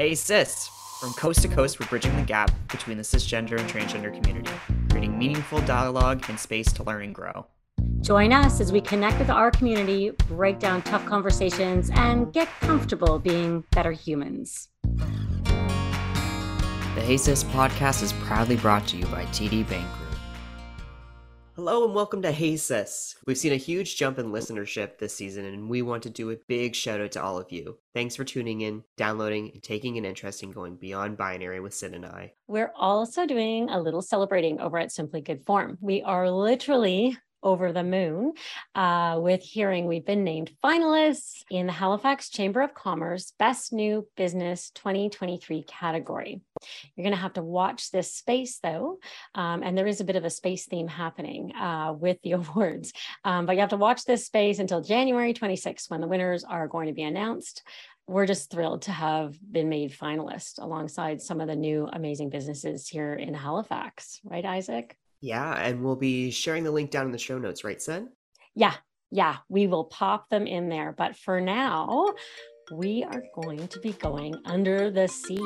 Hey sis! From coast to coast, we're bridging the gap between the cisgender and transgender community, creating meaningful dialogue and space to learn and grow. Join us as we connect with our community, break down tough conversations, and get comfortable being better humans. The Hey Cis podcast is proudly brought to you by TD Bank Group. Hello and welcome to Hey Cis. We've seen a huge jump in listenership this season, and we want to do a big shout out to all of you. Thanks for tuning in, downloading, and taking an interest in going beyond binary with Sid and I. We're also doing a little celebrating over at Simply Good Form. We are literally over the moon uh, with hearing we've been named finalists in the Halifax Chamber of Commerce Best New Business 2023 category. You're going to have to watch this space though, um, and there is a bit of a space theme happening uh, with the awards. Um, but you have to watch this space until January 26th when the winners are going to be announced we're just thrilled to have been made finalist alongside some of the new amazing businesses here in Halifax, right, Isaac? Yeah, and we'll be sharing the link down in the show notes, right, Sen? Yeah, yeah, we will pop them in there. But for now, we are going to be going under the sea.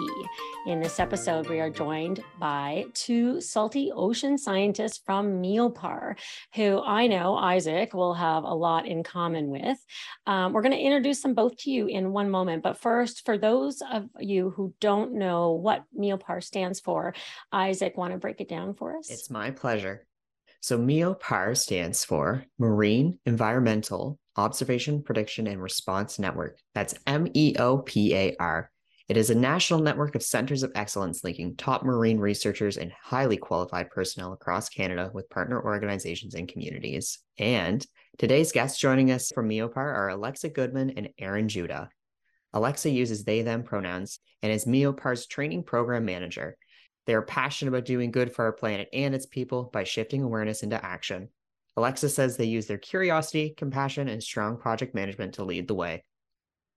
In this episode, we are joined by two salty ocean scientists from Meopar, who I know Isaac will have a lot in common with. Um, we're going to introduce them both to you in one moment. But first, for those of you who don't know what Meopar stands for, Isaac, want to break it down for us? It's my pleasure. So MEOPAR stands for Marine Environmental Observation, Prediction, and Response Network. That's M E O P A R. It is a national network of centers of excellence linking top marine researchers and highly qualified personnel across Canada with partner organizations and communities. And today's guests joining us from MEOPAR are Alexa Goodman and Aaron Judah. Alexa uses they them pronouns and is MEOPAR's training program manager. They are passionate about doing good for our planet and its people by shifting awareness into action. Alexa says they use their curiosity, compassion, and strong project management to lead the way.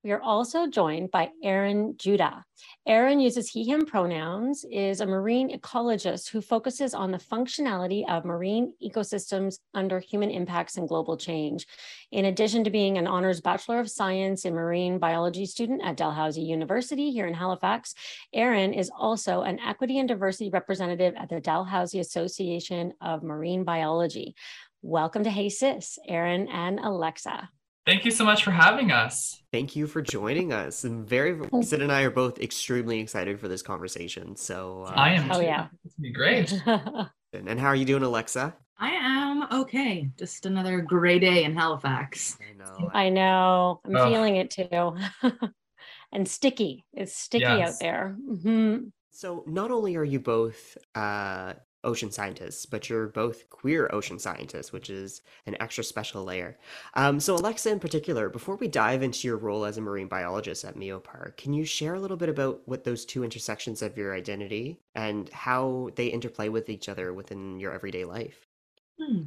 We are also joined by Aaron Judah. Aaron uses he, him pronouns, is a marine ecologist who focuses on the functionality of marine ecosystems under human impacts and global change. In addition to being an honors Bachelor of Science in Marine Biology student at Dalhousie University here in Halifax, Aaron is also an equity and diversity representative at the Dalhousie Association of Marine Biology. Welcome to Hey Cis, Aaron and Alexa. Thank you so much for having us. Thank you for joining us. And very Sid and I are both extremely excited for this conversation. So uh, I am. Oh yeah, it's gonna be great. and how are you doing, Alexa? I am okay. Just another gray day in Halifax. I know. I know. I'm oh. feeling it too. and sticky. It's sticky yes. out there. Mm-hmm. So not only are you both uh, ocean scientists, but you're both queer ocean scientists, which is an extra special layer. Um, so, Alexa, in particular, before we dive into your role as a marine biologist at Meopar, can you share a little bit about what those two intersections of your identity and how they interplay with each other within your everyday life? Hmm.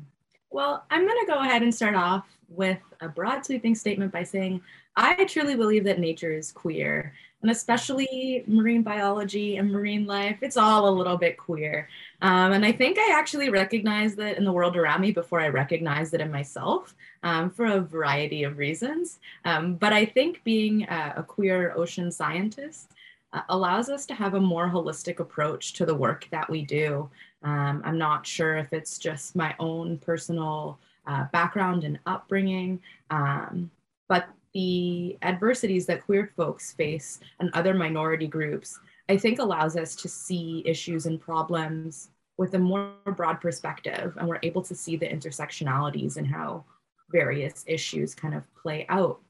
Well, I'm going to go ahead and start off with a broad sweeping statement by saying I truly believe that nature is queer, and especially marine biology and marine life. It's all a little bit queer. Um, and I think I actually recognized that in the world around me before I recognized it in myself um, for a variety of reasons. Um, but I think being a, a queer ocean scientist uh, allows us to have a more holistic approach to the work that we do. Um, I'm not sure if it's just my own personal uh, background and upbringing, um, but the adversities that queer folks face and other minority groups, I think allows us to see issues and problems with a more broad perspective. And we're able to see the intersectionalities and how various issues kind of play out.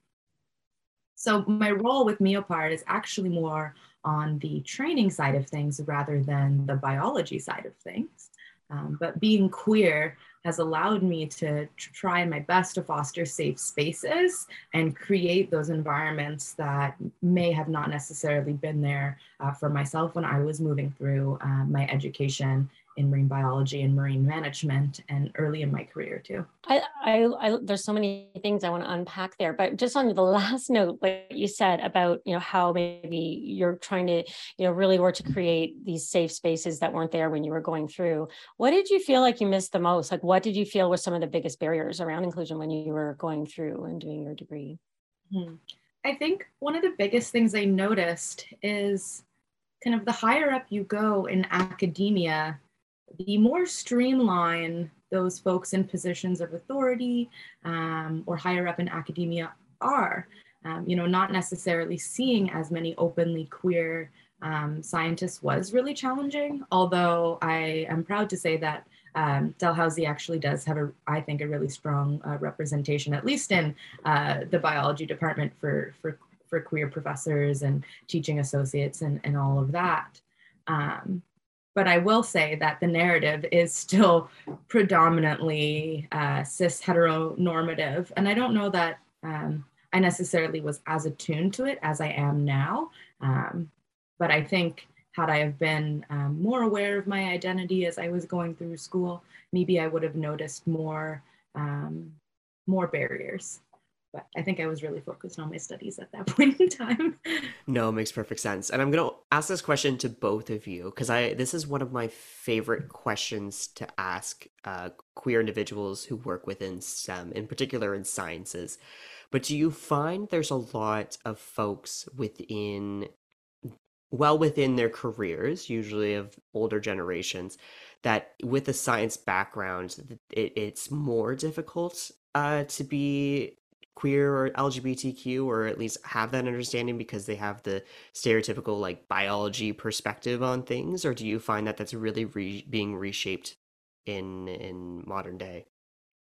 So my role with MEOPAR is actually more on the training side of things rather than the biology side of things. Um, but being queer has allowed me to try my best to foster safe spaces and create those environments that may have not necessarily been there uh, for myself when I was moving through uh, my education in marine biology and marine management and early in my career too. I, I, I, there's so many things I want to unpack there, but just on the last note, what you said about, you know, how maybe you're trying to, you know, really work to create these safe spaces that weren't there when you were going through. What did you feel like you missed the most? Like, what did you feel were some of the biggest barriers around inclusion when you were going through and doing your degree? Hmm. I think one of the biggest things I noticed is kind of the higher up you go in academia, the more streamlined those folks in positions of authority um, or higher up in academia are. Um, you know, not necessarily seeing as many openly queer um, scientists was really challenging, although I am proud to say that um, Dalhousie actually does have a, I think, a really strong uh, representation, at least in uh, the biology department for, for, for queer professors and teaching associates and, and all of that. Um, but I will say that the narrative is still predominantly uh, cis heteronormative. And I don't know that um, I necessarily was as attuned to it as I am now. Um, but I think had I have been um, more aware of my identity as I was going through school, maybe I would have noticed more um, more barriers but I think I was really focused on my studies at that point in time. No, makes perfect sense. And I'm going to ask this question to both of you because I this is one of my favorite questions to ask uh, queer individuals who work within STEM, in particular in sciences. But do you find there's a lot of folks within well within their careers, usually of older generations, that with a science background, it, it's more difficult uh, to be queer or LGBTQ or at least have that understanding because they have the stereotypical like biology perspective on things or do you find that that's really re- being reshaped in in modern day?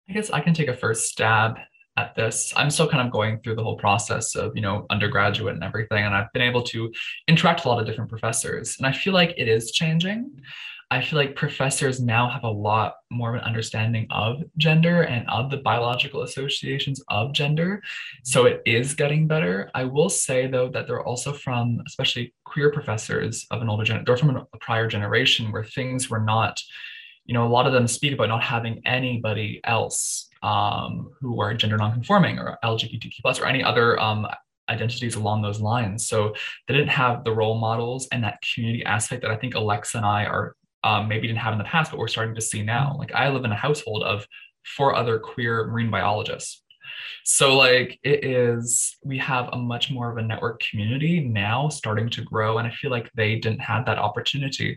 I guess I can take a first stab at this. I'm still kind of going through the whole process of, you know, undergraduate and everything and I've been able to interact with a lot of different professors and I feel like it is changing. I feel like professors now have a lot more of an understanding of gender and of the biological associations of gender. So it is getting better. I will say, though, that they're also from, especially queer professors of an older generation, they're from a prior generation where things were not, you know, a lot of them speak about not having anybody else um, who are gender nonconforming or LGBTQ plus or any other um, identities along those lines. So they didn't have the role models and that community aspect that I think Alexa and I are um, maybe didn't have in the past, but we're starting to see now. Like I live in a household of four other queer marine biologists. So like it is, we have a much more of a network community now starting to grow. And I feel like they didn't have that opportunity.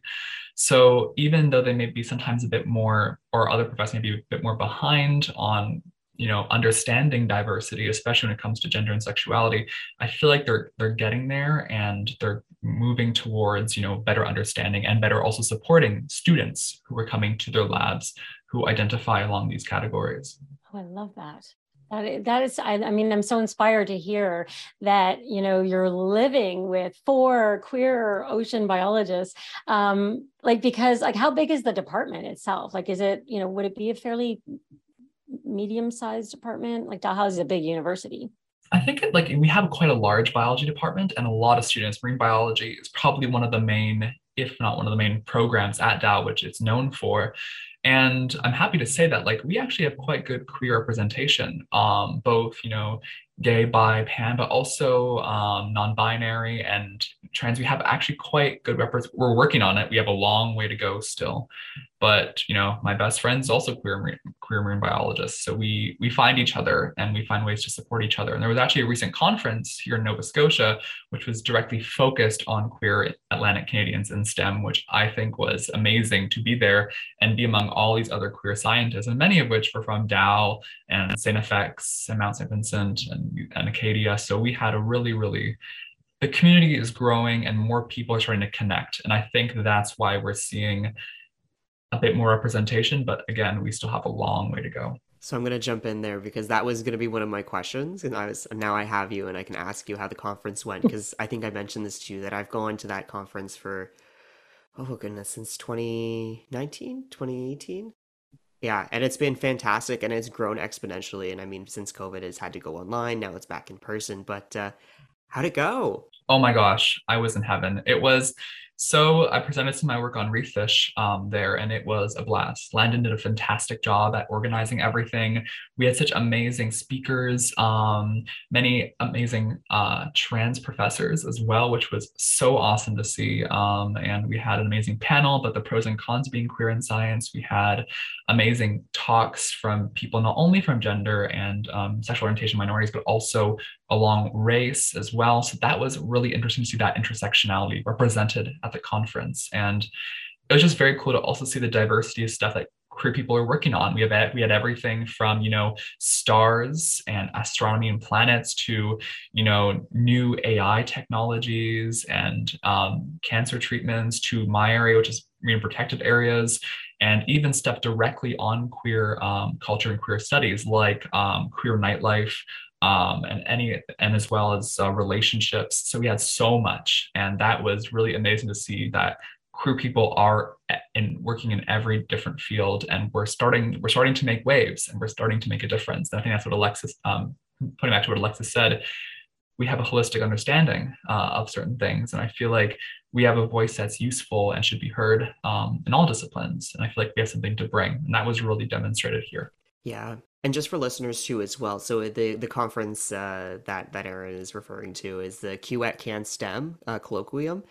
So even though they may be sometimes a bit more, or other professors may be a bit more behind on you know understanding diversity especially when it comes to gender and sexuality i feel like they're they're getting there and they're moving towards you know better understanding and better also supporting students who are coming to their labs who identify along these categories oh i love that that, that is I, I mean i'm so inspired to hear that you know you're living with four queer ocean biologists um like because like how big is the department itself like is it you know would it be a fairly medium-sized department? Like Dalhousie is a big university. I think it, like we have quite a large biology department and a lot of students. Marine biology is probably one of the main, if not one of the main programs at Dal, which it's known for. And I'm happy to say that like we actually have quite good queer representation, um, both you know gay, bi, pan, but also um, non-binary and trans. We have actually quite good reps. We're working on it. We have a long way to go still, but you know, my best friend's also queer marine, queer marine biologist. So we we find each other and we find ways to support each other. And there was actually a recent conference here in Nova Scotia, which was directly focused on queer Atlantic Canadians in STEM, which I think was amazing to be there and be among all these other queer scientists, and many of which were from Dal and St. FX and Mount St. Vincent and and, Acadia. So we had a really, really, the community is growing and more people are starting to connect. And I think that's why we're seeing a bit more representation. But again, we still have a long way to go. So I'm going to jump in there because that was going to be one of my questions, and I was now I have you, and I can ask you how the conference went because I think I mentioned this to you that I've gone to that conference for oh goodness since 2019, 2018. Yeah, and it's been fantastic and it's grown exponentially. And I mean, since COVID has had to go online, now it's back in person. But uh, how'd it go? Oh my gosh, I was in heaven. It was So I presented some of my work on reef fish um, there, and it was a blast. Landon did a fantastic job at organizing everything. We had such amazing speakers, um, many amazing uh, trans professors as well, which was so awesome to see. Um, and we had an amazing panel about the pros and cons being queer in science. We had amazing talks from people not only from gender and um, sexual orientation minorities, but also along race as well. So that was really interesting to see that intersectionality represented at the conference. And it was just very cool to also see the diversity of stuff that queer people are working on. We have we had everything from you know stars and astronomy and planets to you know new AI technologies and um, cancer treatments to my area, which is marine protected areas, and even stuff directly on queer um, culture and queer studies like um, queer nightlife, um, and any and as well as uh, relationships. So we had so much, and that was really amazing to see that queer people are in working in every different field, and we're starting we're starting to make waves, and we're starting to make a difference. And I think that's what Alexis, um, putting back to what Alexis said, we have a holistic understanding uh, of certain things, and I feel like we have a voice that's useful and should be heard um, in all disciplines. And I feel like we have something to bring, and that was really demonstrated here. Yeah, and just for listeners too as well. So the the conference uh, that that Aaron is referring to is the QET Can STEM uh, colloquium.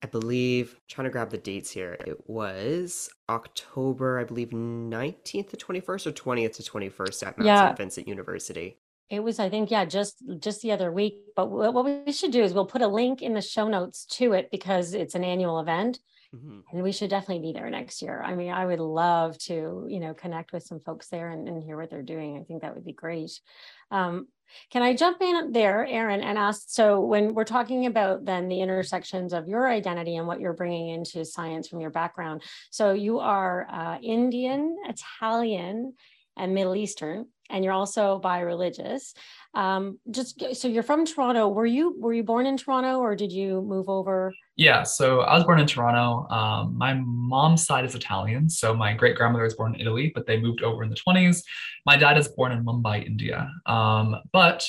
I believe I'm trying to grab the dates here. It was October, I believe, nineteenth to twenty first or twentieth to twenty first at Mount yeah. St. Vincent University. It was, I think, yeah, just just the other week. But what we should do is we'll put a link in the show notes to it because it's an annual event. Mm-hmm. And we should definitely be there next year. I mean, I would love to, you know, connect with some folks there and, and hear what they're doing. I think that would be great. Um, can I jump in there, Aaron, and ask? So, when we're talking about then the intersections of your identity and what you're bringing into science from your background, so you are uh, Indian, Italian, and Middle Eastern, and you're also bi-religious. Um, just so you're from Toronto. Were you were you born in Toronto or did you move over? Yeah, so I was born in Toronto. Um, my mom's side is Italian, so my great grandmother was born in Italy, but they moved over in the 20s. My dad is born in Mumbai, India. Um, but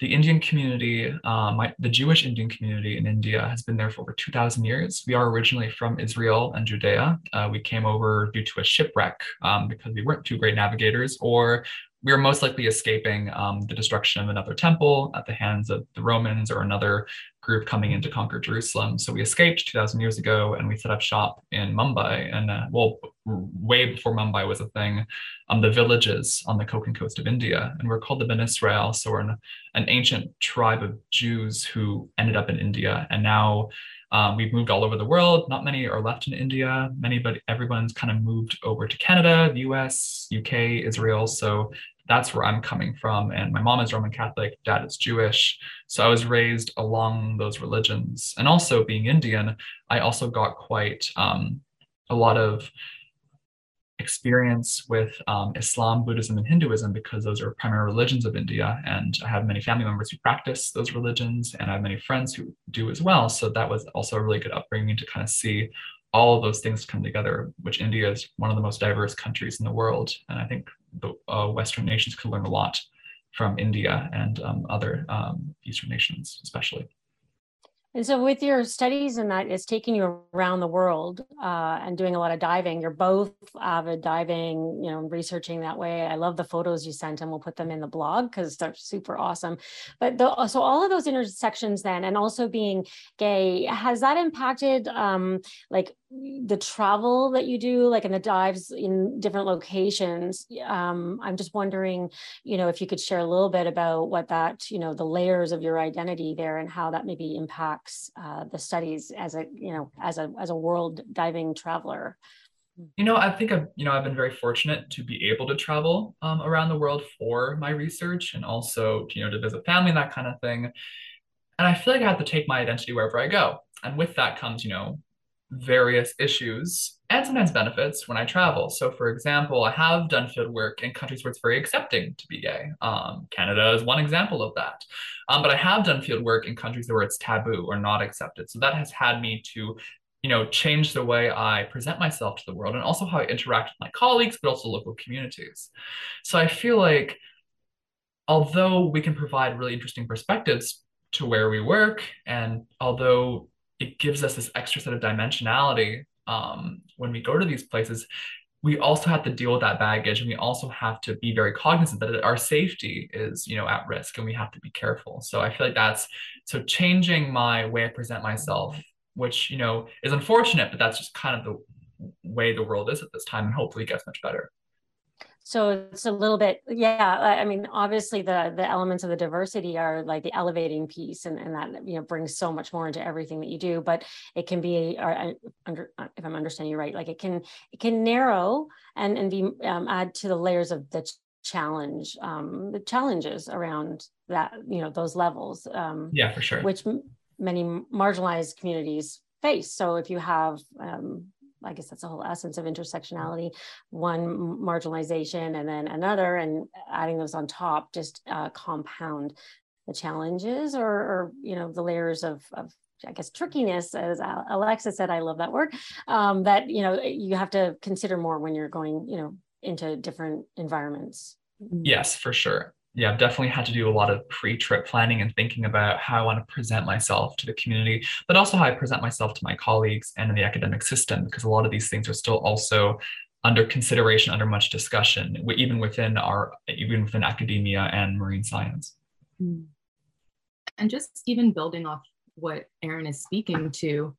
the Indian community, um, my, the Jewish Indian community in India has been there for over 2,000 years. We are originally from Israel and Judea. Uh, we came over due to a shipwreck um, because we weren't too great navigators, or we were most likely escaping um, the destruction of another temple at the hands of the Romans or another group coming in to conquer Jerusalem. So we escaped 2,000 years ago and we set up shop in Mumbai. And uh, well, way before Mumbai was a thing, um, the villages on the Konkan coast of India. And we're called the Bene Israel. So we're an, an ancient tribe of Jews who ended up in India. And now um, we've moved all over the world. Not many are left in India. Many, but everyone's kind of moved over to Canada, the US, UK, Israel. So that's where I'm coming from. And my mom is Roman Catholic, dad is Jewish. So I was raised along those religions. And also being Indian, I also got quite um, a lot of experience with um, Islam, Buddhism, and Hinduism because those are primary religions of India. And I have many family members who practice those religions, and I have many friends who do as well. So that was also a really good upbringing to kind of see all of those things come together, which India is one of the most diverse countries in the world. And I think the uh, Western nations could learn a lot from India and um, other um, Eastern nations, especially. And so, with your studies and that, it's taking you around the world uh, and doing a lot of diving. You're both avid diving, you know, researching that way. I love the photos you sent, and we'll put them in the blog because they're super awesome. But the, so, all of those intersections, then, and also being gay, has that impacted um, like the travel that you do like in the dives in different locations um, i'm just wondering you know if you could share a little bit about what that you know the layers of your identity there and how that maybe impacts uh, the studies as a you know as a as a world diving traveler. You know i think i've you know i've been very fortunate to be able to travel um, around the world for my research and also you know to visit family and that kind of thing. And i feel like i have to take my identity wherever i go. And with that comes you know various issues and sometimes benefits when I travel. So, for example, I have done field work in countries where it's very accepting to be gay. Um, Canada is one example of that. Um, but I have done field work in countries where it's taboo or not accepted. So that has had me to, you know, change the way I present myself to the world and also how I interact with my colleagues, but also local communities. So I feel like although we can provide really interesting perspectives to where we work, and although it gives us this extra set of dimensionality um, when we go to these places. We also have to deal with that baggage and we also have to be very cognizant that our safety is you know at risk and we have to be careful. So i feel like that's so changing my way i present myself which you know is unfortunate but that's just kind of the way the world is at this time and hopefully it gets much better so it's a little bit yeah i mean obviously the the elements of the diversity are like the elevating piece and, and that you know brings so much more into everything that you do but it can be or under if i'm understanding you right like it can it can narrow and and be um, add to the layers of the challenge um the challenges around that you know those levels um yeah for sure. which many marginalized communities face. So if you have um I guess that's the whole essence of intersectionality, one marginalization and then another, and adding those on top just uh, compound the challenges or, or, you know, the layers of, of I guess trickiness, as Alexa said, I love that word. Um, that you know you have to consider more when you're going, you know, into different environments. Yes, for sure yeah, I've definitely had to do a lot of pre-trip planning and thinking about how I want to present myself to the community, but also how I present myself to my colleagues and in the academic system, because a lot of these things are still also under consideration, under much discussion, even within our, even within academia and marine science. Hmm. And just even building off what Aaron is speaking to,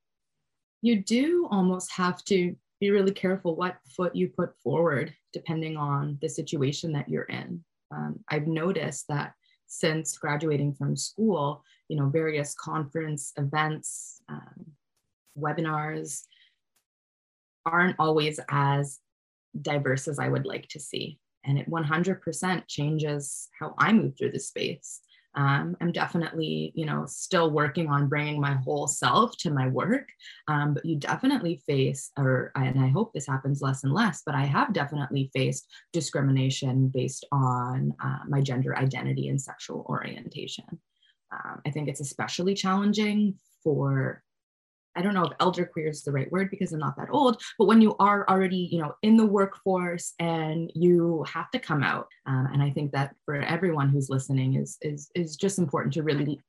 you do almost have to be really careful what foot you put forward, depending on the situation that you're in um, I've noticed that since graduating from school, you know, various conference events, um, webinars aren't always as diverse as I would like to see. And it 100% changes how I move through the space um, i'm definitely you know still working on bringing my whole self to my work. Um, but you definitely face or and i hope this happens less and less but i have definitely faced discrimination based on uh, my gender identity and sexual orientation. Um, i think it's especially challenging for I don't know if elder queer is the right word because I'm not that old, but when you are already, you know, in the workforce and you have to come out, um, and I think that for everyone who's listening is is is just important to really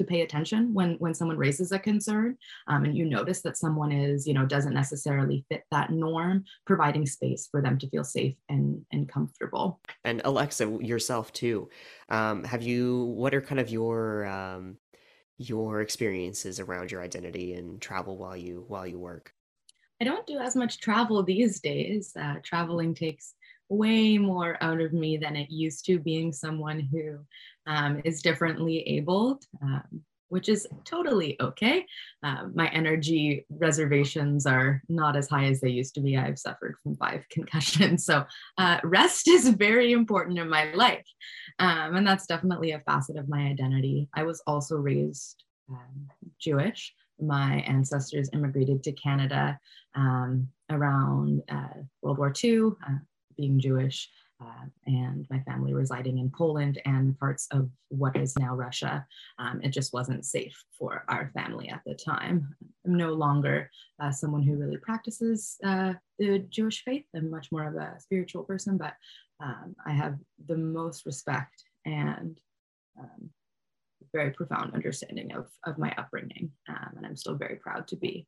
to pay attention when when someone raises a concern um, and you notice that someone is you know doesn't necessarily fit that norm providing space for them to feel safe and and comfortable. And alexa yourself too. Um, have you what are kind of your um, your experiences around your identity and travel while you while you work? I don't do as much travel these days. Uh, traveling takes way more out of me than it used to, being someone who um, is differently abled. Um, which is totally okay. Uh, my energy reservations are not as high as they used to be. I've suffered from five concussions. So, uh, rest is very important in my life. Um, and that's definitely a facet of my identity. I was also raised um, Jewish. My ancestors immigrated to Canada um, around uh, World War II, uh, being Jewish uh, and my family residing in Poland and parts of what is now Russia. Um, it just wasn't safe for our family at the time. I'm no longer uh, someone who really practices uh, the Jewish faith. I'm much more of a spiritual person, but um, I have the most respect and um, very profound understanding of, of my upbringing. Um, and I'm still very proud to be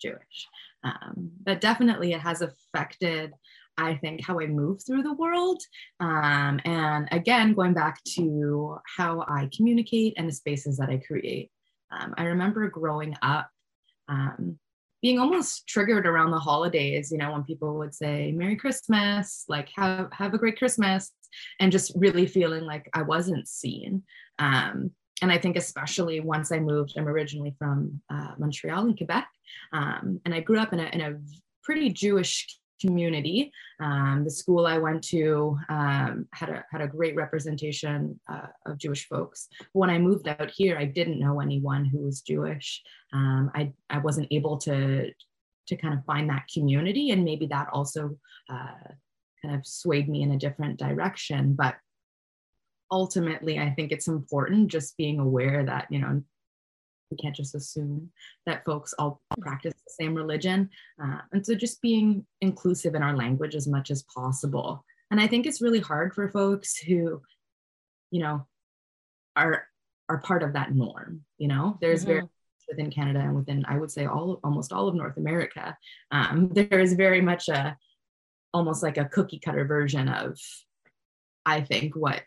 Jewish. Um, but definitely it has affected I think, how I move through the world. Um, and again, going back to how I communicate and the spaces that I create. Um, I remember growing up um, being almost triggered around the holidays, you know, when people would say, Merry Christmas, like, have, have a great Christmas, and just really feeling like I wasn't seen. Um, and I think especially once I moved, I'm originally from uh, Montreal in Quebec, um, and I grew up in a, in a pretty Jewish community. Um, the school I went to um, had a had a great representation uh, of Jewish folks. When I moved out here, I didn't know anyone who was Jewish. Um, I I wasn't able to to kind of find that community, and maybe that also uh, kind of swayed me in a different direction. But ultimately, I think it's important just being aware that you know we can't just assume that folks all practice the same religion. Uh, and so just being inclusive in our language as much as possible. And I think it's really hard for folks who, you know, are are part of that norm. You know, there's mm-hmm. very within Canada and within, I would say, all almost all of North America, um, there is very much a almost like a cookie cutter version of, I think, what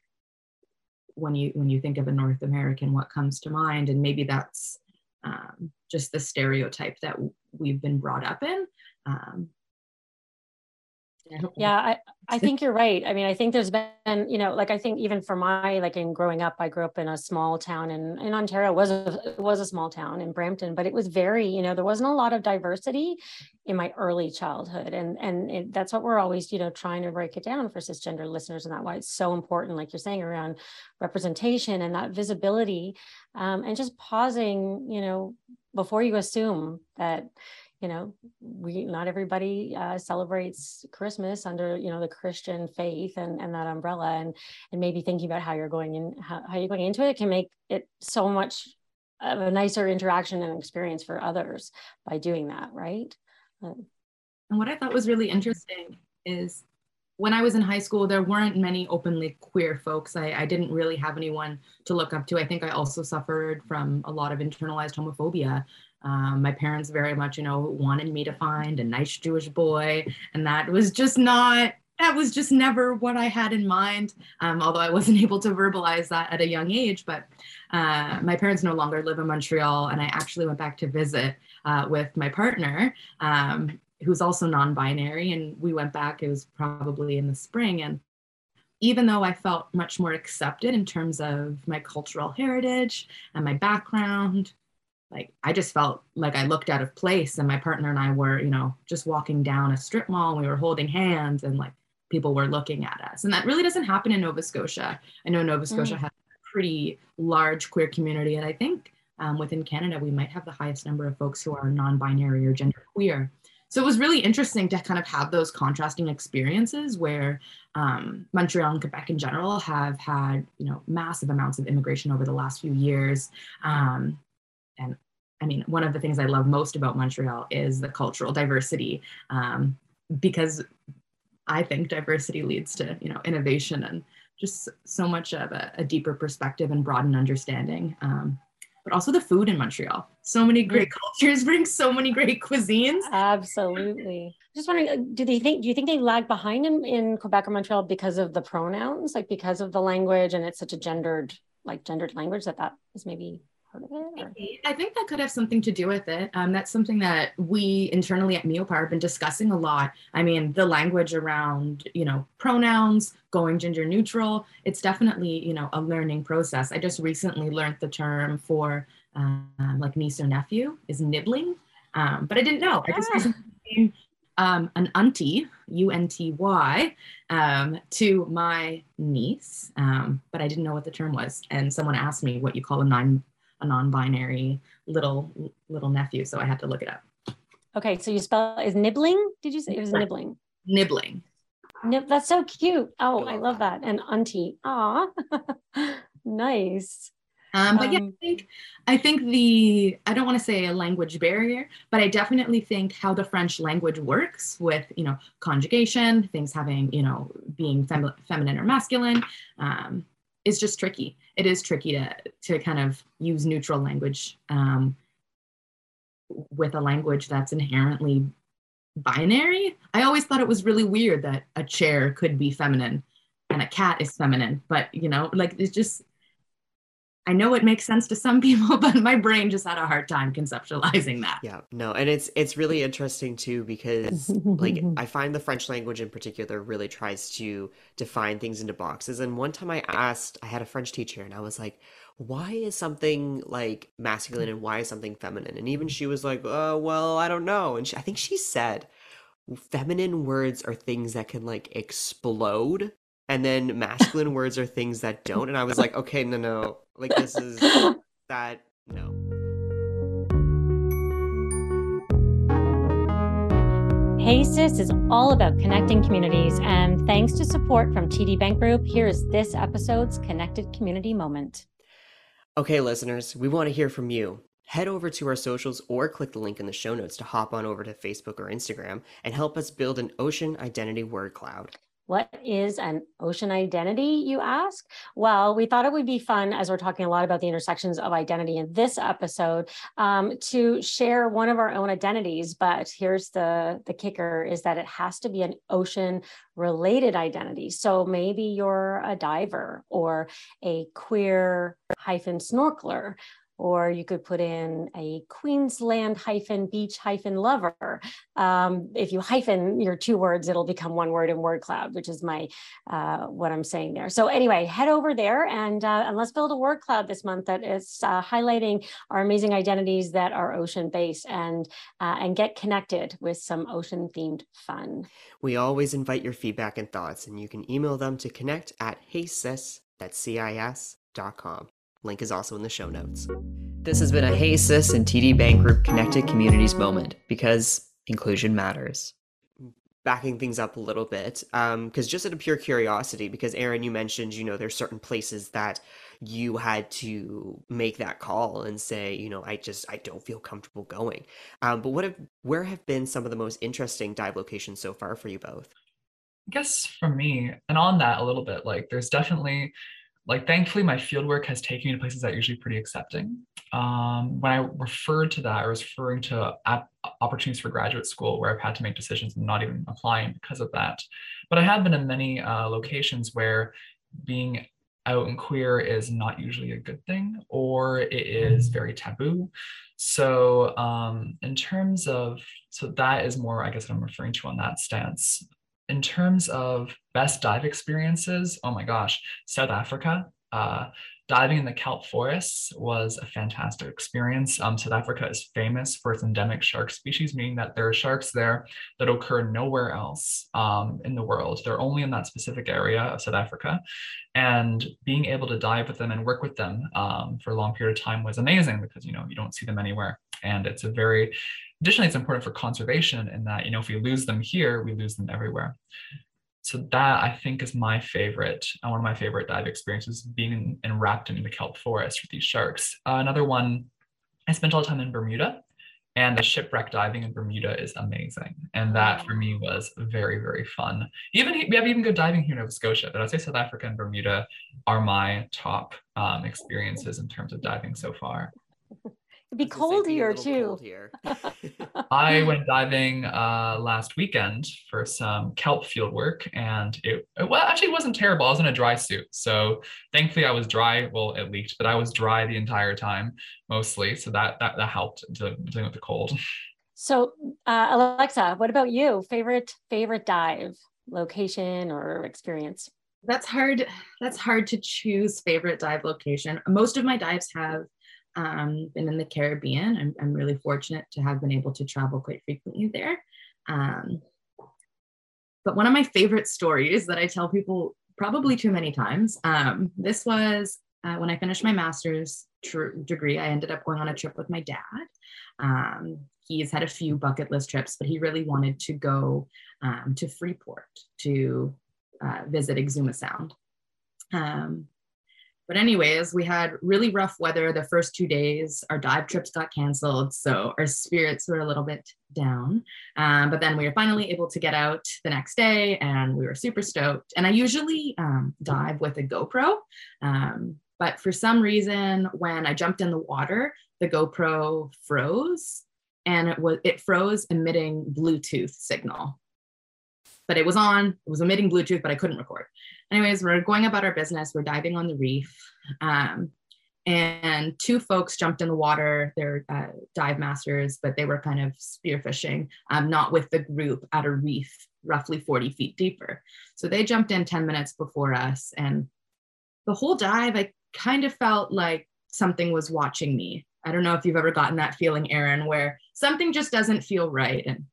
when you when you think of a North American, what comes to mind, and maybe that's um, just the stereotype that we've been brought up in. Um, yeah. I i think you're right. I mean i think there's been you know like i think even for my like in growing up i grew up in a small town in in ontario it was a was a small town in brampton but it was very you know there wasn't a lot of diversity in my early childhood. And and it, that's what we're always you know trying to break it down for cisgender listeners and that why it's so important like you're saying around representation and that visibility um, and just pausing you know before you assume that you know we not everybody uh, celebrates christmas under you know the christian faith and, and that umbrella. And and maybe thinking about how you're going in how, how you're going into it can make it so much of a nicer interaction and experience for others by doing that right? And what i thought was really interesting is when i was in high school there weren't many openly queer folks. I, I didn't really have anyone to look up to. I think i also suffered from a lot of internalized homophobia um, my parents very much, you know, wanted me to find a nice Jewish boy, and that was just not. That was just never what I had in mind. Um, although I wasn't able to verbalize that at a young age, but uh, my parents no longer live in Montreal, and I actually went back to visit uh, with my partner, um, who's also non-binary, and we went back. It was probably in the spring, and even though I felt much more accepted in terms of my cultural heritage and my background, like I just felt like I looked out of place and my partner and I were, you know, just walking down a strip mall and we were holding hands and like people were looking at us. And that really doesn't happen in Nova Scotia. I know Nova Scotia mm. has a pretty large queer community and I think um, within Canada we might have the highest number of folks who are non-binary or gender queer. So it was really interesting to kind of have those contrasting experiences where um, Montreal and Quebec in general have had, you know, massive amounts of immigration over the last few years. Um, and I mean, one of the things I love most about Montreal is the cultural diversity, um, because I think diversity leads to you know innovation and just so much of a, a deeper perspective and broadened understanding. Um, but also the food in Montreal. So many great cultures bring so many great cuisines. Absolutely. Just wondering, uh, do they think? Do you think they lag behind in, in Quebec or Montreal because of the pronouns, like because of the language, and it's such a gendered, like gendered language that that is maybe part of it? Or? I think that could have something to do with it. Um, that's something that we internally at Meopar have been discussing a lot. I mean, the language around, you know, pronouns, going gender neutral, it's definitely, you know, a learning process. I just recently learned the term for um, like niece or nephew is nibling, um, but I didn't know. I just recently um, an auntie, U N T Y, um, to my niece, um, but I didn't know what the term was. And someone asked me what you call a non a non-binary little little nephew, so I had to look it up. Okay, so you spell is nibling? Did you say it was nibling? Nibling. Nib- that's so cute. Oh, I love that. And auntie. Ah, nice. Um, but yeah, um, I think I think the I don't want to say a language barrier, but I definitely think how the French language works with you know conjugation, things having you know being fem- feminine or masculine, um, is just tricky. It is tricky to to kind of use neutral language um, with a language that's inherently binary. I always thought it was really weird that a chair could be feminine and a cat is feminine, but you know, like it's just I know it makes sense to some people, but my brain just had a hard time conceptualizing that. Yeah, no, and it's it's really interesting too because like I find the French language in particular really tries to define things into boxes. And one time I asked, I had a French teacher, and I was like, "Why is something like masculine and why is something feminine?" And even she was like, "Oh, well, I don't know." And she, I think she said, "Feminine words are things that can like explode." And then masculine words are things that don't. And I was like, okay, no, no, like this is that no. Hey Cis is all about connecting communities, and thanks to support from TD Bank Group, here is this episode's Connected Community Moment. Okay, listeners, we want to hear from you. Head over to our socials or click the link in the show notes to hop on over to Facebook or Instagram and help us build an ocean identity word cloud. What is an ocean identity, you ask? Well, we thought it would be fun as we're talking a lot about the intersections of identity in this episode um, to share one of our own identities. But here's the, the kicker is that it has to be an ocean related identity. So maybe you're a diver or a queer hyphen snorkeler or you could put in a Queensland hyphen beach hyphen lover. Um, if you hyphen your two words, it'll become one word in word cloud, which is my uh, what I'm saying there. So anyway, head over there and, uh, and let's build a word cloud this month that is uh, highlighting our amazing identities that are ocean based and uh, and get connected with some ocean themed fun. We always invite your feedback and thoughts, and you can email them to connect at heycis, that's C-I-S.com. Link is also in the show notes. This has been a Hey Cis and TD Bank Group Connected Communities moment because inclusion matters. Backing things up a little bit, because um, just out of pure curiosity, because Aaron, you mentioned, you know, there's certain places that you had to make that call and say, you know, I just I don't feel comfortable going. Um, but what have where have been some of the most interesting dive locations so far for you both? I guess for me, and on that a little bit, like there's definitely like thankfully my fieldwork has taken me to places that are usually pretty accepting. Um, when i referred to that i was referring to opportunities for graduate school where i've had to make decisions and not even applying because of that. But i have been in many uh, locations where being out and queer is not usually a good thing or it is very taboo. So um, in terms of so that is more i guess what i'm referring to on that stance in terms of best dive experiences, oh my gosh, South Africa. Uh, diving in the kelp forests was a fantastic experience. Um, South Africa is famous for its endemic shark species, meaning that there are sharks there that occur nowhere else um, in the world. They're only in that specific area of South Africa. And being able to dive with them and work with them um, for a long period of time was amazing because, you know, you don't see them anywhere. And it's a very Additionally, it's important for conservation in that, you know, if we lose them here, we lose them everywhere. So that I think is my favorite, uh, one of my favorite dive experiences, being enwrapped in the kelp forest with these sharks. Uh, another one, I spent all the time in Bermuda and the shipwreck diving in Bermuda is amazing. And that for me was very, very fun. Even we have even good diving here in Nova Scotia, but I'd say South Africa and Bermuda are my top um, experiences in terms of diving so far. It'd be cold here too. Cold here. I went diving uh, last weekend for some kelp field work, and it, it well actually it wasn't terrible. I was in a dry suit, so thankfully I was dry. Well, it leaked, but I was dry the entire time, mostly. So that that that helped to dealing with the cold. So, uh, Alexa, what about you? Favorite favorite dive location or experience? That's hard. That's hard to choose favorite dive location. Most of my dives have um, been in the Caribbean. I'm, I'm really fortunate to have been able to travel quite frequently there. Um, but one of my favorite stories that I tell people probably too many times, um, this was uh, when I finished my master's tr- degree. I ended up going on a trip with my dad. Um, he's had a few bucket list trips, but he really wanted to go um, to Freeport to uh, visit Exuma Sound. Um, but anyways, we had really rough weather the first two days. Our dive trips got canceled, so our spirits were a little bit down. Um, but then we were finally able to get out the next day, and we were super stoked. And I usually um, dive with a GoPro, um, but for some reason, when I jumped in the water, the GoPro froze, and it was it froze emitting Bluetooth signal but it was on, it was emitting Bluetooth, but I couldn't record. Anyways, we're going about our business. We're diving on the reef. Um, and two folks jumped in the water. They're uh, dive masters, but they were kind of spearfishing, um, not with the group at a reef roughly 40 feet deeper. So they jumped in 10 minutes before us. And the whole dive, I kind of felt like something was watching me. I don't know if you've ever gotten that feeling, Aaron, where something just doesn't feel right. And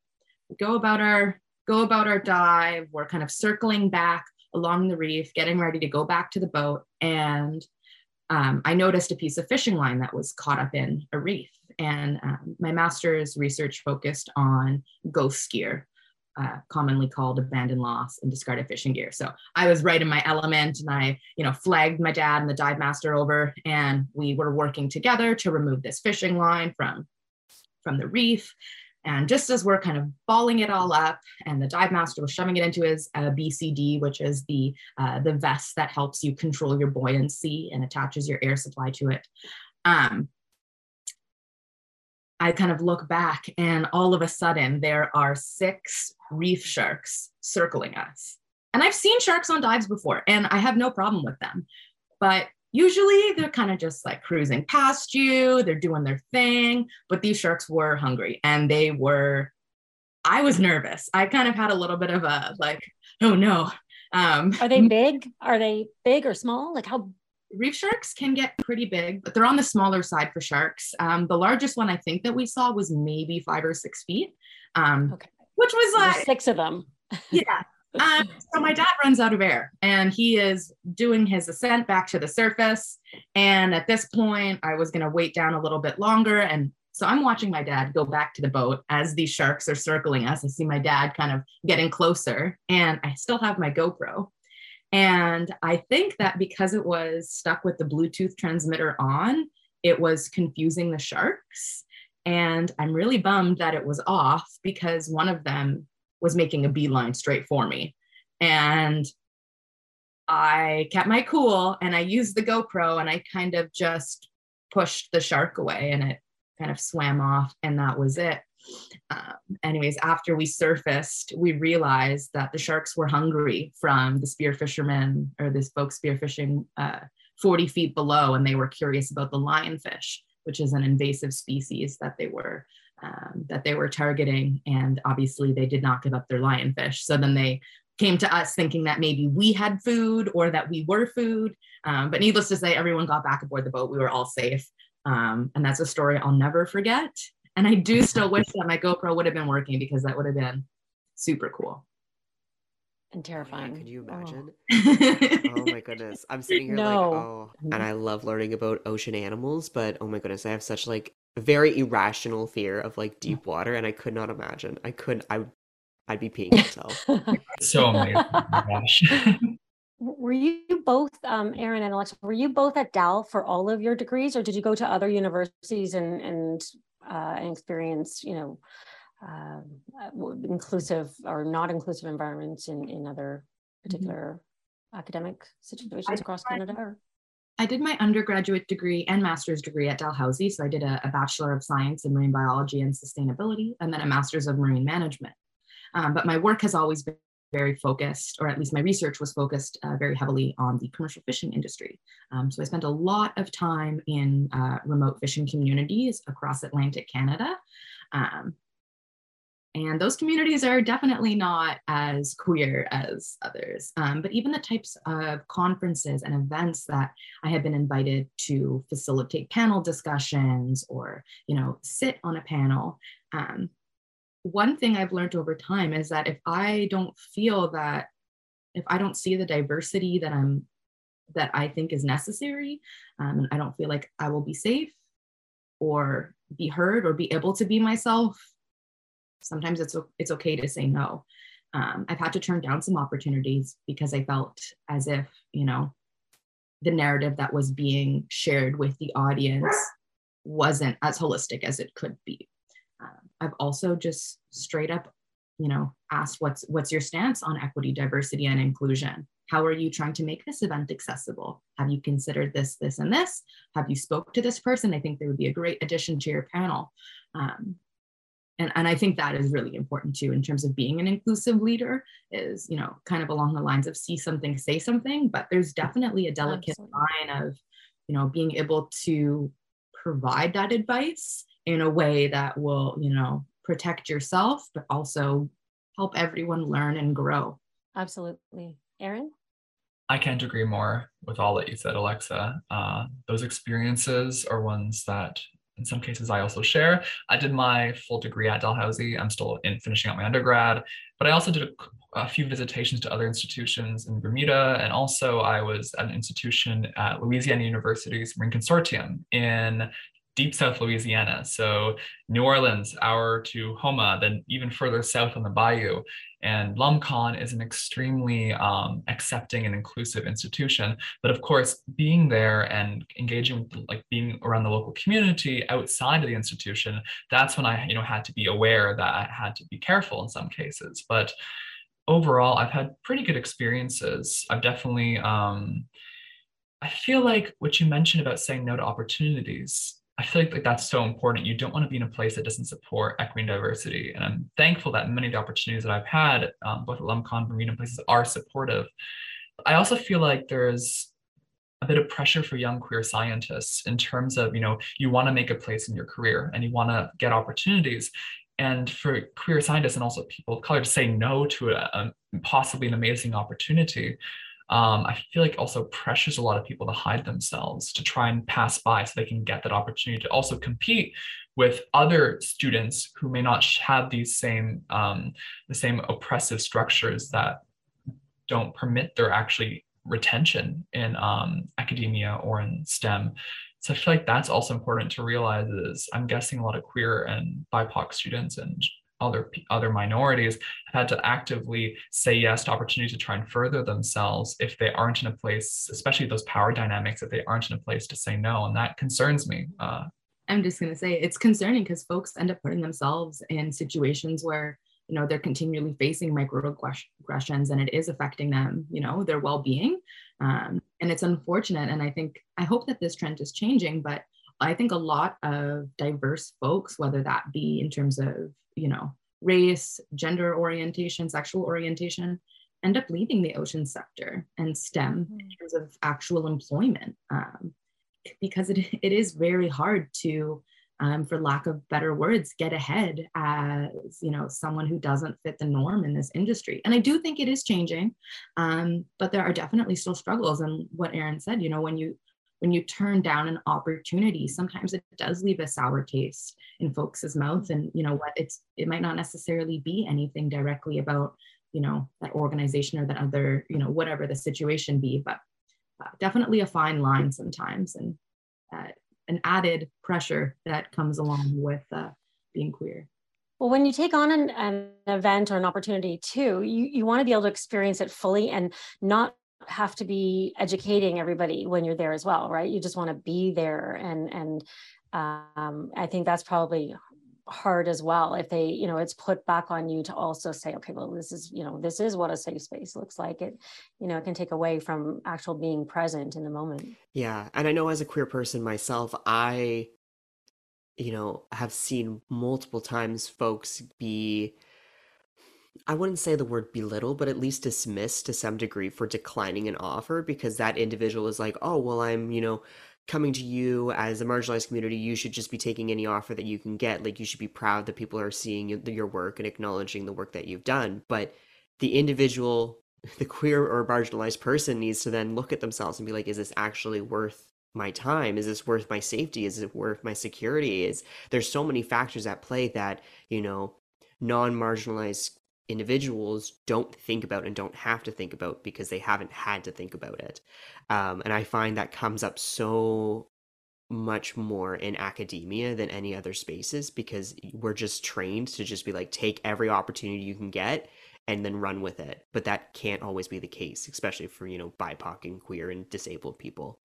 we go about our go about our dive. We're kind of circling back along the reef, getting ready to go back to the boat. And um, I noticed a piece of fishing line that was caught up in a reef. And um, my master's research focused on ghost gear, uh, commonly called abandoned loss and discarded fishing gear. So I was right in my element and I, you know, flagged my dad and the dive master over and we were working together to remove this fishing line from, from the reef. And just as we're kind of balling it all up, and the dive master was shoving it into his uh, BCD, which is the uh, the vest that helps you control your buoyancy and attaches your air supply to it. Um, I kind of look back, and all of a sudden, there are six reef sharks circling us. And I've seen sharks on dives before, and I have no problem with them. But usually they're kind of just like cruising past you, they're doing their thing. But these sharks were hungry and they were, I was nervous. I kind of had a little bit of a like, oh no. Um, Are they big? Are they big or small? Like how? Reef sharks can get pretty big, but they're on the smaller side for sharks. Um, the largest one I think that we saw was maybe five or six feet, um, okay. which was like six of them. yeah, um, so my dad runs out of air and he is doing his ascent back to the surface. And at this point, I was going to wait down a little bit longer. And so I'm watching my dad go back to the boat as these sharks are circling us. I see my dad kind of getting closer, and I still have my GoPro. And I think that because it was stuck with the Bluetooth transmitter on, it was confusing the sharks. And I'm really bummed that it was off because one of them was making a beeline straight for me. And I kept my cool and I used the GoPro and I kind of just pushed the shark away and it kind of swam off and that was it. Um, anyways, after we surfaced, we realized that the sharks were hungry from the spear fishermen or this folk spearfishing uh, 40 feet below, and they were curious about the lionfish, which is an invasive species that they were um, that they were targeting. And obviously, they did not give up their lionfish. So then they came to us thinking that maybe we had food or that we were food. Um, but needless to say, everyone got back aboard the boat. We were all safe. Um, and that's a story I'll never forget. And I do still wish that my GoPro would have been working because that would have been super cool. And terrifying. Oh could you imagine? Oh. oh. my goodness. I'm sitting here no. like, oh, and I love learning about ocean animals, but oh my goodness, I have such like very irrational fear of like deep water, and I could not imagine. I couldn't. I, I'd be peeing myself. so amazing. Oh. Were you both, um, Aaron and Alexa? Were you both at Dal for all of your degrees, or did you go to other universities and and uh, and experience, you know, uh, inclusive or not inclusive environments in in other mm-hmm. particular mm-hmm. academic situations I, across Canada? Or? I did my undergraduate degree and master's degree at Dalhousie. So I did a, a, Bachelor of Science in Marine Biology and Sustainability, and then a Master's of Marine Management. Um, but my work has always been very focused, or at least my research was focused uh, very heavily on the commercial fishing industry. Um, so I spent a lot of time in uh, remote fishing communities across Atlantic Canada. Um, and those communities are definitely not as queer as others. Um, but even the types of conferences and events that I have been invited to facilitate panel discussions or, you know, sit on a panel. Um, one thing I've learned over time is that if I don't feel that, if I don't see the diversity that I'm, that I think is necessary, um, and I don't feel like I will be safe or be heard or be able to be myself sometimes it's it's okay to say no. Um, I've had to turn down some opportunities because I felt as if you know the narrative that was being shared with the audience wasn't as holistic as it could be. Um, I've also just straight up, you know, asked what's what's your stance on equity, diversity, and inclusion. How are you trying to make this event accessible? Have you considered this, this, and this? Have you spoke to this person? I think they would be a great addition to your panel. Um, and, and i think that is really important too in terms of being an inclusive leader is you know kind of along the lines of see something say something but there's definitely a delicate Absolutely. line of you know being able to provide that advice in a way that will you know protect yourself but also help everyone learn and grow absolutely aaron I can't agree more with all that you said, Alexa. Uh, those experiences are ones that in some cases I also share. I did my full degree at Dalhousie. I'm still in finishing up my undergrad, but I also did a, a, few visitations to other institutions in Bermuda. And also I was at an institution at Louisiana Universities Marine Consortium in deep South Louisiana. So New Orleans, hour to Houma, then even further south on the bayou. And LumCon is an extremely um, accepting and inclusive institution. But of course, being there and engaging with like being around the local community outside of the institution, that's when I, you know, had to be aware that I had to be careful in some cases. But overall, I've had pretty good experiences. I've definitely um, I feel like what you mentioned about saying no to opportunities I feel like, like that's so important. You don't want to be in a place that doesn't support equity and diversity. And I'm thankful that many of the opportunities that I've had, um, both at LumCon, and places are supportive. I also feel like there's a bit of pressure for young queer scientists in terms of, you know, you want to make a place in your career and you want to get opportunities. And for queer scientists and also people of color to say no to a, a possibly an amazing opportunity, um, I feel like also pressures a lot of people to hide themselves to try and pass by so they can get that opportunity to also compete with other students who may not have these same um, the same oppressive structures that don't permit their actually retention in um, academia or in STEM. So I feel like that's also important to realize is I'm guessing a lot of queer and BIPOC students and other other minorities have had to actively say yes to opportunities to try and further themselves if they aren't in a place, especially those power dynamics, if they aren't in a place to say no, and that concerns me. Uh, I'm just going to say it's concerning because folks end up putting themselves in situations where you know they're continually facing microaggressions and it is affecting them, you know, their well-being, um, and it's unfortunate. And I think I hope that this trend is changing, but I think a lot of diverse folks, whether that be in terms of you know, race, gender orientation, sexual orientation, end up leaving the ocean sector and STEM in mm. terms of actual employment. Um, because it, it is very hard to, um, for lack of better words, get ahead as you know someone who doesn't fit the norm in this industry. And I do think it is changing, um, but there are definitely still struggles. And what Aaron said, you know, when you when you turn down an opportunity sometimes it does leave a sour taste in folks' mouth and you know what it's it might not necessarily be anything directly about you know that organization or that other you know whatever the situation be but uh, definitely a fine line sometimes and uh, an added pressure that comes along with uh, being queer. Well, when you take on an, an, event or an opportunity too, you, you want to be able to experience it fully and not have to be educating everybody when you're there as well, right? You just want to be there, and and um, I think that's probably hard as well if they you know it's put back on you to also say okay well this is you know this is what a safe space looks like it you know it can take away from actual being present in the moment yeah and i know as a queer person myself i you know have seen multiple times folks be I wouldn't say the word belittle, but at least dismiss to some degree for declining an offer because that individual is like, oh, well, I'm, you know, coming to you as a marginalized community. You should just be taking any offer that you can get. Like, you should be proud that people are seeing your work and acknowledging the work that you've done. But the individual, the queer or marginalized person needs to then look at themselves and be like, is this actually worth my time is this worth my safety is it worth my security is there's so many factors at play that you know non-marginalized individuals don't think about and don't have to think about because they haven't had to think about it. Um, and I find that comes up so much more in academia than any other spaces because we're just trained to just be like, take every opportunity you can get and then run with it. But that can't always be the case, especially for, you know, BIPOC and queer and disabled people.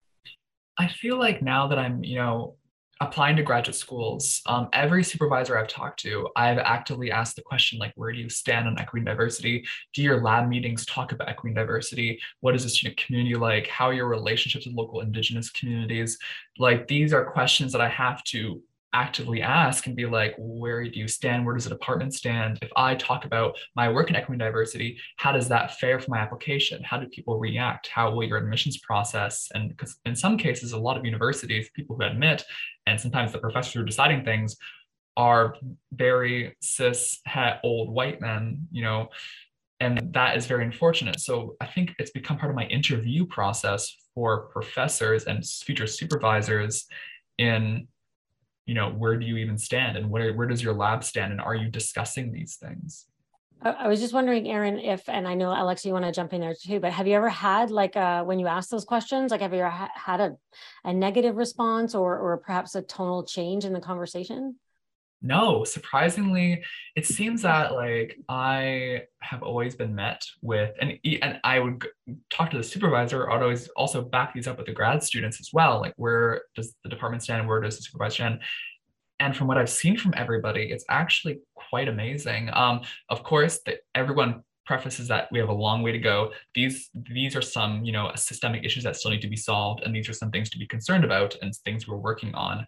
I feel like now that I'm, you know, applying to graduate schools, um, every supervisor I've talked to, I've actively asked the question like, where do you stand on equity and diversity? Do your lab meetings talk about equity and diversity? What is the student community like? How are your relationships with local indigenous communities? Like, these are questions that I have to actively ask and be like, where do you stand? Where does the department stand? If I talk about my work in equity and diversity, how does that fare for my application? How do people react? How will your admissions process? And because in some cases, a lot of universities, people who admit, and sometimes the professors who are deciding things are very cis het old white men, you know, and that is very unfortunate. So I think it's become part of my interview process for professors and future supervisors in you know where do you even stand and where, where does your lab stand and are you discussing these things I was just wondering, Aaron, if, and I know Alex, you want to jump in there too, but have you ever had like uh, when you ask those questions, like have you ever ha- had a, a negative response or, or perhaps a tonal change in the conversation? No, surprisingly, it seems that like I have always been met with, and and I would talk to the supervisor. I'd always also back these up with the grad students as well. Like, where does the department stand? Where does the supervisor stand? And from what I've seen from everybody, it's actually quite amazing. Um, of course, that everyone prefaces that we have a long way to go. These these are some you know systemic issues that still need to be solved, and these are some things to be concerned about and things we're working on.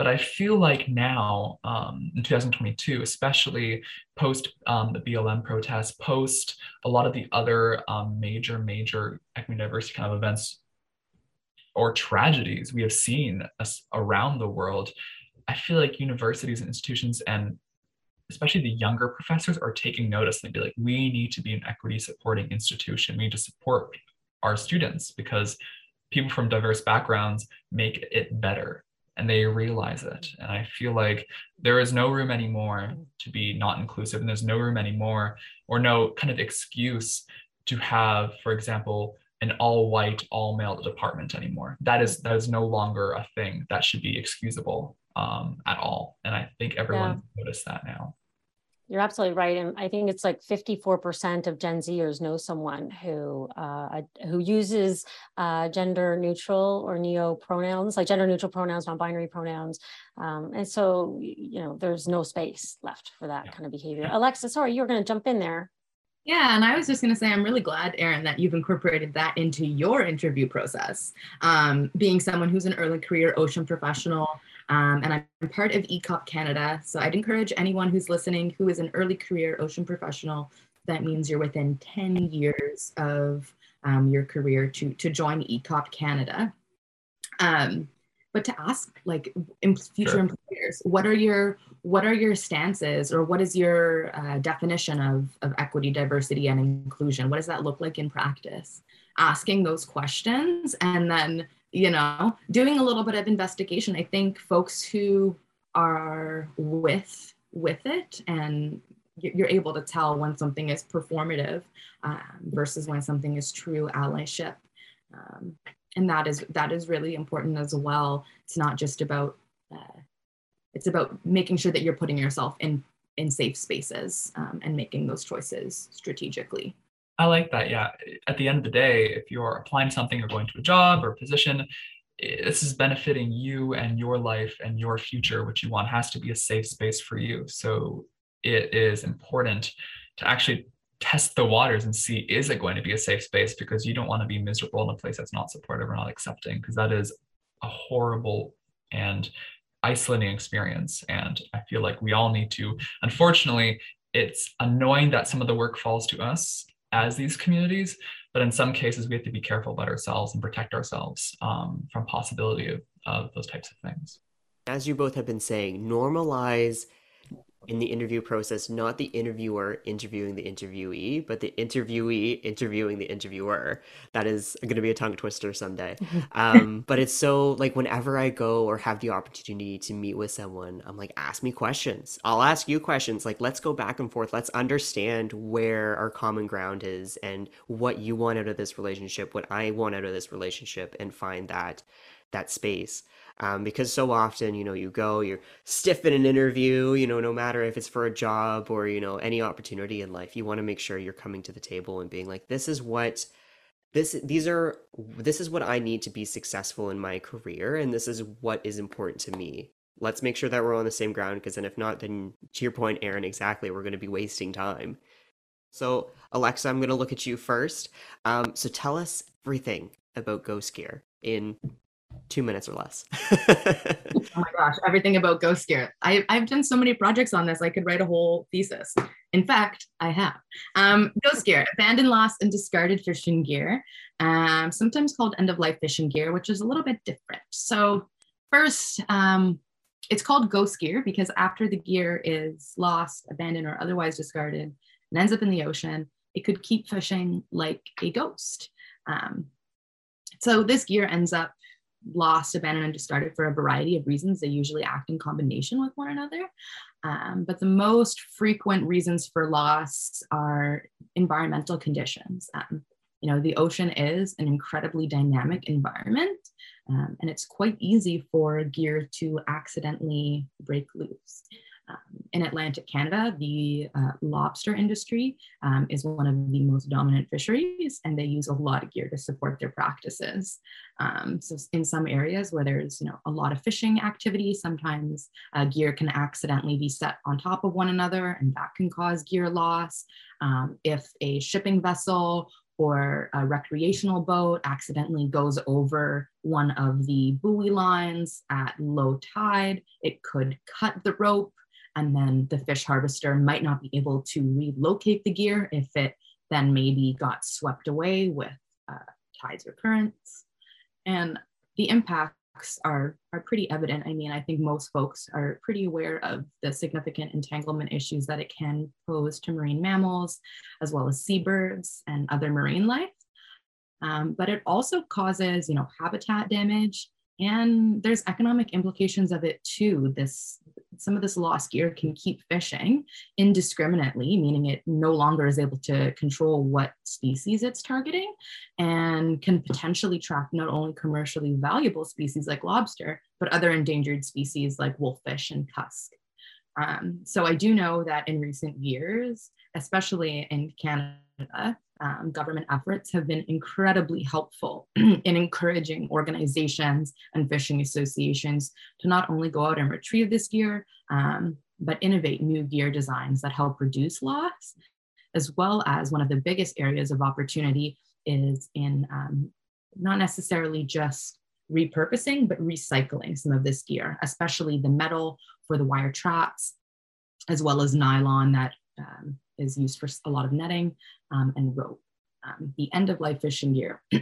But I feel like now, um, in 2022, especially post um, the BLM protests, post a lot of the other um, major, major equity diversity kind of events or tragedies we have seen around the world, I feel like universities and institutions and especially the younger professors are taking notice and be like, we need to be an equity supporting institution. We need to support our students because people from diverse backgrounds make it better and they realize it. And I feel like there is no room anymore to be not inclusive, and there's no room anymore or no kind of excuse to have, for example, an all white, all male department anymore. That is that is no longer a thing that should be excusable um, at all. And I think everyone yeah. noticed that now. You're absolutely right, and I think it's like 54% of Gen Zers know someone who uh, who uses uh, gender neutral or neo pronouns, like gender neutral pronouns, non-binary pronouns, um, and so you know there's no space left for that yeah. kind of behavior. Alexa, sorry, you were going to jump in there. Yeah, and I was just going to say, I'm really glad, Aaron, that you've incorporated that into your interview process. Um, being someone who's an early career ocean professional, um, and I'm part of ECOP Canada. So I'd encourage anyone who's listening who is an early career ocean professional, that means you're within 10 years of um, your career to, to join ECOP Canada. Um, but to ask like future sure. employers, what are your what are your stances or what is your uh, definition of, of equity, diversity, and inclusion? What does that look like in practice? Asking those questions and then you know, doing a little bit of investigation. I think folks who are with with it and you're able to tell when something is performative um, versus when something is true allyship. Um, and that is that is really important as well. It's not just about uh, it's about making sure that you're putting yourself in in safe spaces um, and making those choices strategically I like that. Yeah. At the end of the day, if you're applying something or going to a job or position, this is benefiting you and your life and your future, which you want has to be a safe space for you. So it is important to actually test the waters and see is it going to be a safe space because you don't want to be miserable in a place that's not supportive or not accepting because that is a horrible and isolating experience and i feel like we all need to unfortunately it's annoying that some of the work falls to us as these communities but in some cases we have to be careful about ourselves and protect ourselves um, from possibility of, of those types of things. As you both have been saying normalize in the interview process, not the interviewer interviewing the interviewee, but the interviewee interviewing the interviewer. That is going to be a tongue twister someday. um, but it's so like whenever I go or have the opportunity to meet with someone, I'm like, ask me questions. I'll ask you questions. Like, let's go back and forth. Let's understand where our common ground is and what you want out of this relationship, what I want out of this relationship, and find that that space um, because so often you know you go you're stiff in an interview you know no matter if it's for a job or you know any opportunity in life you want to make sure you're coming to the table and being like this is what this these are this is what i need to be successful in my career and this is what is important to me. Let's make sure that we're on the same ground because then if not then to your point Aaron exactly we're going to be wasting time. So alexa i'm going to look at you first. Um, so tell us everything about ghost gear in two minutes or less. oh my gosh, everything about Ghost Gear. I, I've done so many projects on this, I could write a whole thesis. In fact, I have. Um, Ghost Gear, abandoned, lost, and discarded fishing gear, um, sometimes called end of life fishing gear, which is a little bit different. So, first, um, it's called Ghost Gear because after the gear is lost, abandoned, or otherwise discarded and ends up in the ocean, it could keep fishing like a ghost. Um, so, this gear ends up lost, abandoned, and discarded for a variety of reasons. They usually act in combination with one another. Um, but the most frequent reasons for loss are environmental conditions. Um, you know, the ocean is an incredibly dynamic environment, um, and it's quite easy for gear to accidentally break loose. Um, in Atlantic Canada, the uh, lobster industry um, is one of the most dominant fisheries, and they use a lot of gear to support their practices. Um, so, in some areas where there's you know a lot of fishing activity, sometimes uh, gear can accidentally be set on top of one another, and that can cause gear loss. Um, if a shipping vessel or a recreational boat accidentally goes over one of the buoy lines at low tide, it could cut the rope and then the fish harvester might not be able to relocate the gear if it then maybe got swept away with uh, tides or currents. And the impacts are, are pretty evident. I mean, I think most folks are pretty aware of the significant entanglement issues that it can pose to marine mammals, as well as seabirds and other marine life. Um, but it also causes, you know, habitat damage, and there's economic implications of it too. This some of this lost gear can keep fishing indiscriminately, meaning it no longer is able to control what species it's targeting and can potentially trap not only commercially valuable species like lobster, but other endangered species like wolffish and cusk. Um, so I do know that in recent years, especially in Canada, um, government efforts have been incredibly helpful in encouraging organizations and fishing associations to not only go out and retrieve this gear, um, but innovate new gear designs that help reduce loss, as well as one of the biggest areas of opportunity is in um, not necessarily just repurposing, but recycling some of this gear, especially the metal for the wire traps, as well as nylon that um, is used for a lot of netting um, and rope. Um, the end of life fishing gear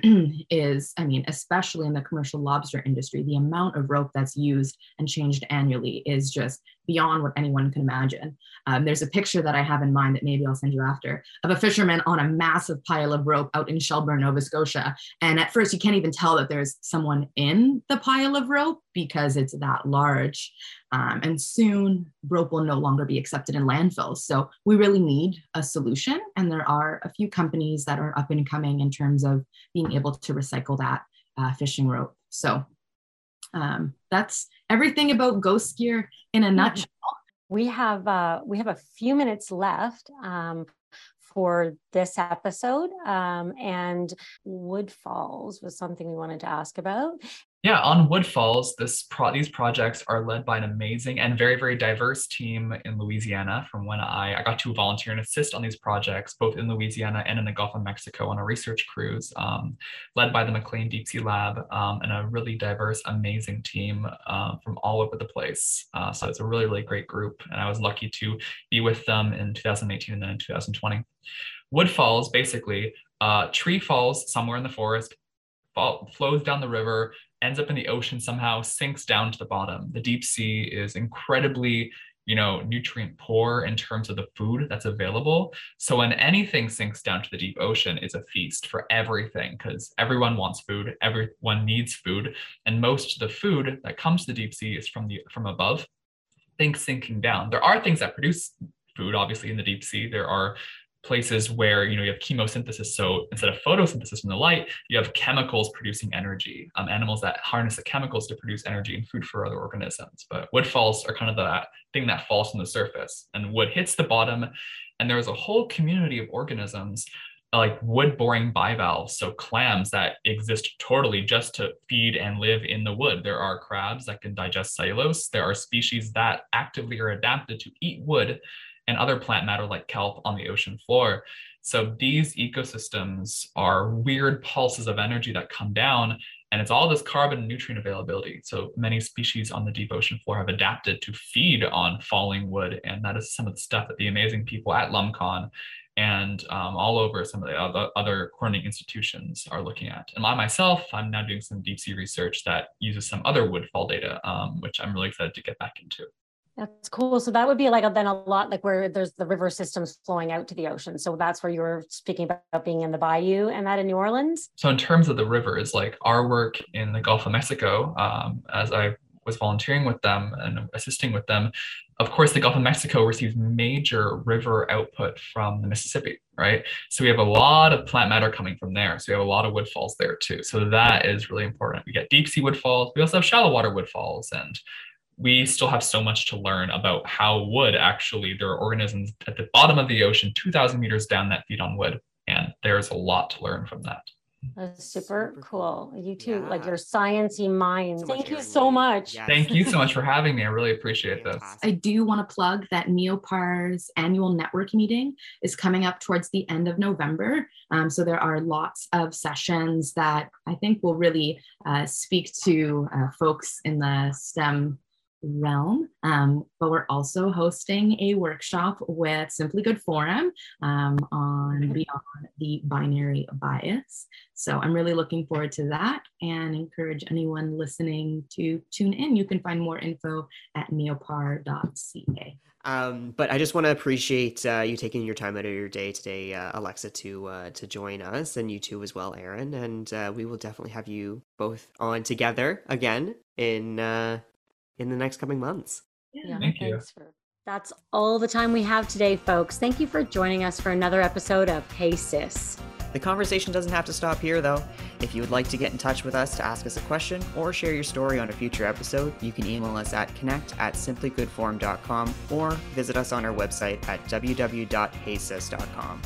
is, I mean, especially in the commercial lobster industry, the amount of rope that's used and changed annually is just beyond what anyone can imagine. Um, there's a picture that I have in mind that maybe I'll send you after of a fisherman on a massive pile of rope out in Shelburne, Nova Scotia. And at first, you can't even tell that there's someone in the pile of rope because it's that large. Um, and soon, rope will no longer be accepted in landfills. So we really need a solution. And there are a few companies that are up and coming in terms of being able to recycle that uh, fishing rope. So um, that's everything about ghost gear in a nutshell. We have uh, we have a few minutes left um, for this episode, um, and Woodfalls was something we wanted to ask about. Yeah, on Woodfalls, this pro- these projects are led by an amazing and very very diverse team in Louisiana. From when I I got to volunteer and assist on these projects, both in Louisiana and in the Gulf of Mexico on a research cruise, um, led by the McClain Deep Sea Lab, um, and a really diverse, amazing team uh, from all over the place. Uh, so it's a really really great group, and I was lucky to be with them in 2018 and then in 2020. Woodfalls basically uh, tree falls somewhere in the forest, flows down the river, ends up in the ocean somehow, sinks down to the bottom. The deep sea is incredibly you know, nutrient poor in terms of the food that's available. So when anything sinks down to the deep ocean, it's a feast for everything because everyone wants food, everyone needs food, and most of the food that comes to the deep sea is from the from above. Things sinking down. There are things that produce food, obviously, in the deep sea. There are places where you know you have chemosynthesis so instead of photosynthesis from the light you have chemicals producing energy um, animals that harness the chemicals to produce energy and food for other organisms. But woodfalls are kind of the thing that falls from the surface and wood hits the bottom and there's a whole community of organisms like wood boring bivalves so clams that exist totally just to feed and live in the wood. There are crabs that can digest cellulose. There are species that actively are adapted to eat wood and other plant matter like kelp on the ocean floor. So these ecosystems are weird pulses of energy that come down and it's all this carbon and nutrient availability. So many species on the deep ocean floor have adapted to feed on falling wood. And that is some of the stuff that the amazing people at LumCon and um, all over some of the other, other institutions are looking at. And I myself, I'm now doing some deep sea research that uses some other woodfall data, um, which I'm really excited to get back into. That's cool. So that would be like a, then a lot like where there's the river systems flowing out to the ocean. So that's where you were speaking about being in the bayou and that in New Orleans. So in terms of the rivers, like our work in the Gulf of Mexico, um, as I was volunteering with them and assisting with them, of course, the Gulf of Mexico receives major river output from the Mississippi, right? So we have a lot of plant matter coming from there. So we have a lot of woodfalls there too. So that is really important. We get deep sea woodfalls. We also have shallow water woodfalls and we still have so much to learn about how wood actually, there are organisms at the bottom of the ocean, 2,000 meters down that feed on wood. And there's a lot to learn from that. That's super, Super cool. You too, like your sciencey mind. So Thank you so Lee. much. Yes. Thank you so much for having me. I really appreciate this. Fantastic. I do want to plug that MEOPAR's annual network meeting is coming up towards the end of November. Um, so there are lots of sessions that I think will really uh, speak to uh, folks in the STEM realm. Um, but we're also hosting a workshop with Simply Good Forum um, on beyond the binary bias. So I'm really looking forward to that and encourage anyone listening to tune in. You can find more info at meopar.ca. Um, but I just want to appreciate uh, you taking your time out of your day today, uh, Alexa, to uh, to join us, and you too as well, Aaron. And uh, we will definitely have you both on together again in uh, in the next coming months. Yeah, Thank you. for- That's all the time we have today, folks. Thank you for joining us for another episode of Hey Cis. The conversation doesn't have to stop here, though. If you would like to get in touch with us to ask us a question or share your story on a future episode, you can email us at connect at simplygoodform.com or visit us on our website at www.heycis.com.